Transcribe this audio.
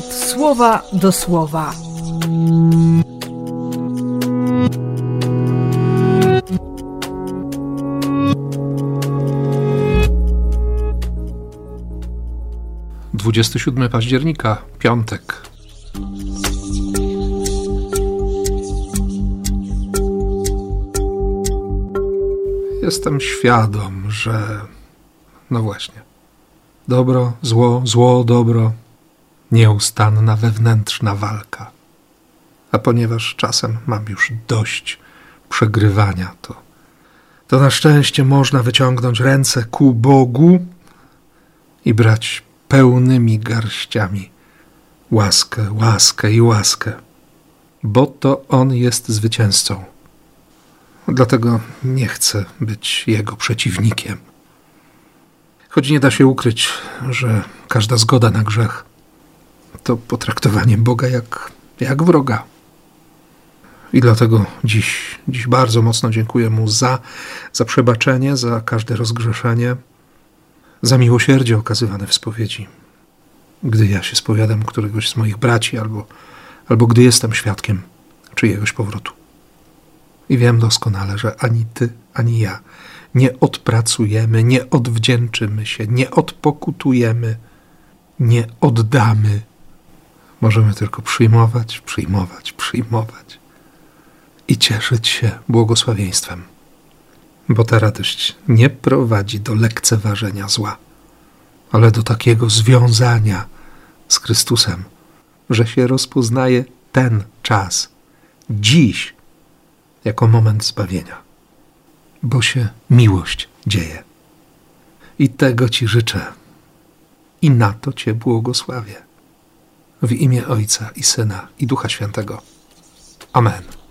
słowa do słowa. Dwudziesty siódmy października, piątek. Jestem świadom, że no właśnie. Dobro, zło, zło, dobro. Nieustanna wewnętrzna walka. A ponieważ czasem mam już dość przegrywania, to, to na szczęście można wyciągnąć ręce ku Bogu i brać pełnymi garściami łaskę, łaskę i łaskę, bo to On jest zwycięzcą. Dlatego nie chcę być Jego przeciwnikiem. Choć nie da się ukryć, że każda zgoda na grzech to potraktowanie Boga jak, jak wroga. I dlatego dziś, dziś bardzo mocno dziękuję Mu za, za przebaczenie, za każde rozgrzeszenie, za miłosierdzie okazywane w spowiedzi. Gdy ja się spowiadam któregoś z moich braci, albo, albo gdy jestem świadkiem czyjegoś powrotu. I wiem doskonale, że ani ty, ani ja nie odpracujemy, nie odwdzięczymy się, nie odpokutujemy, nie oddamy. Możemy tylko przyjmować, przyjmować, przyjmować i cieszyć się błogosławieństwem, bo ta radość nie prowadzi do lekceważenia zła, ale do takiego związania z Chrystusem, że się rozpoznaje ten czas, dziś, jako moment zbawienia bo się miłość dzieje. I tego Ci życzę. I na to Cię błogosławię. W imię Ojca i Syna i Ducha Świętego. Amen.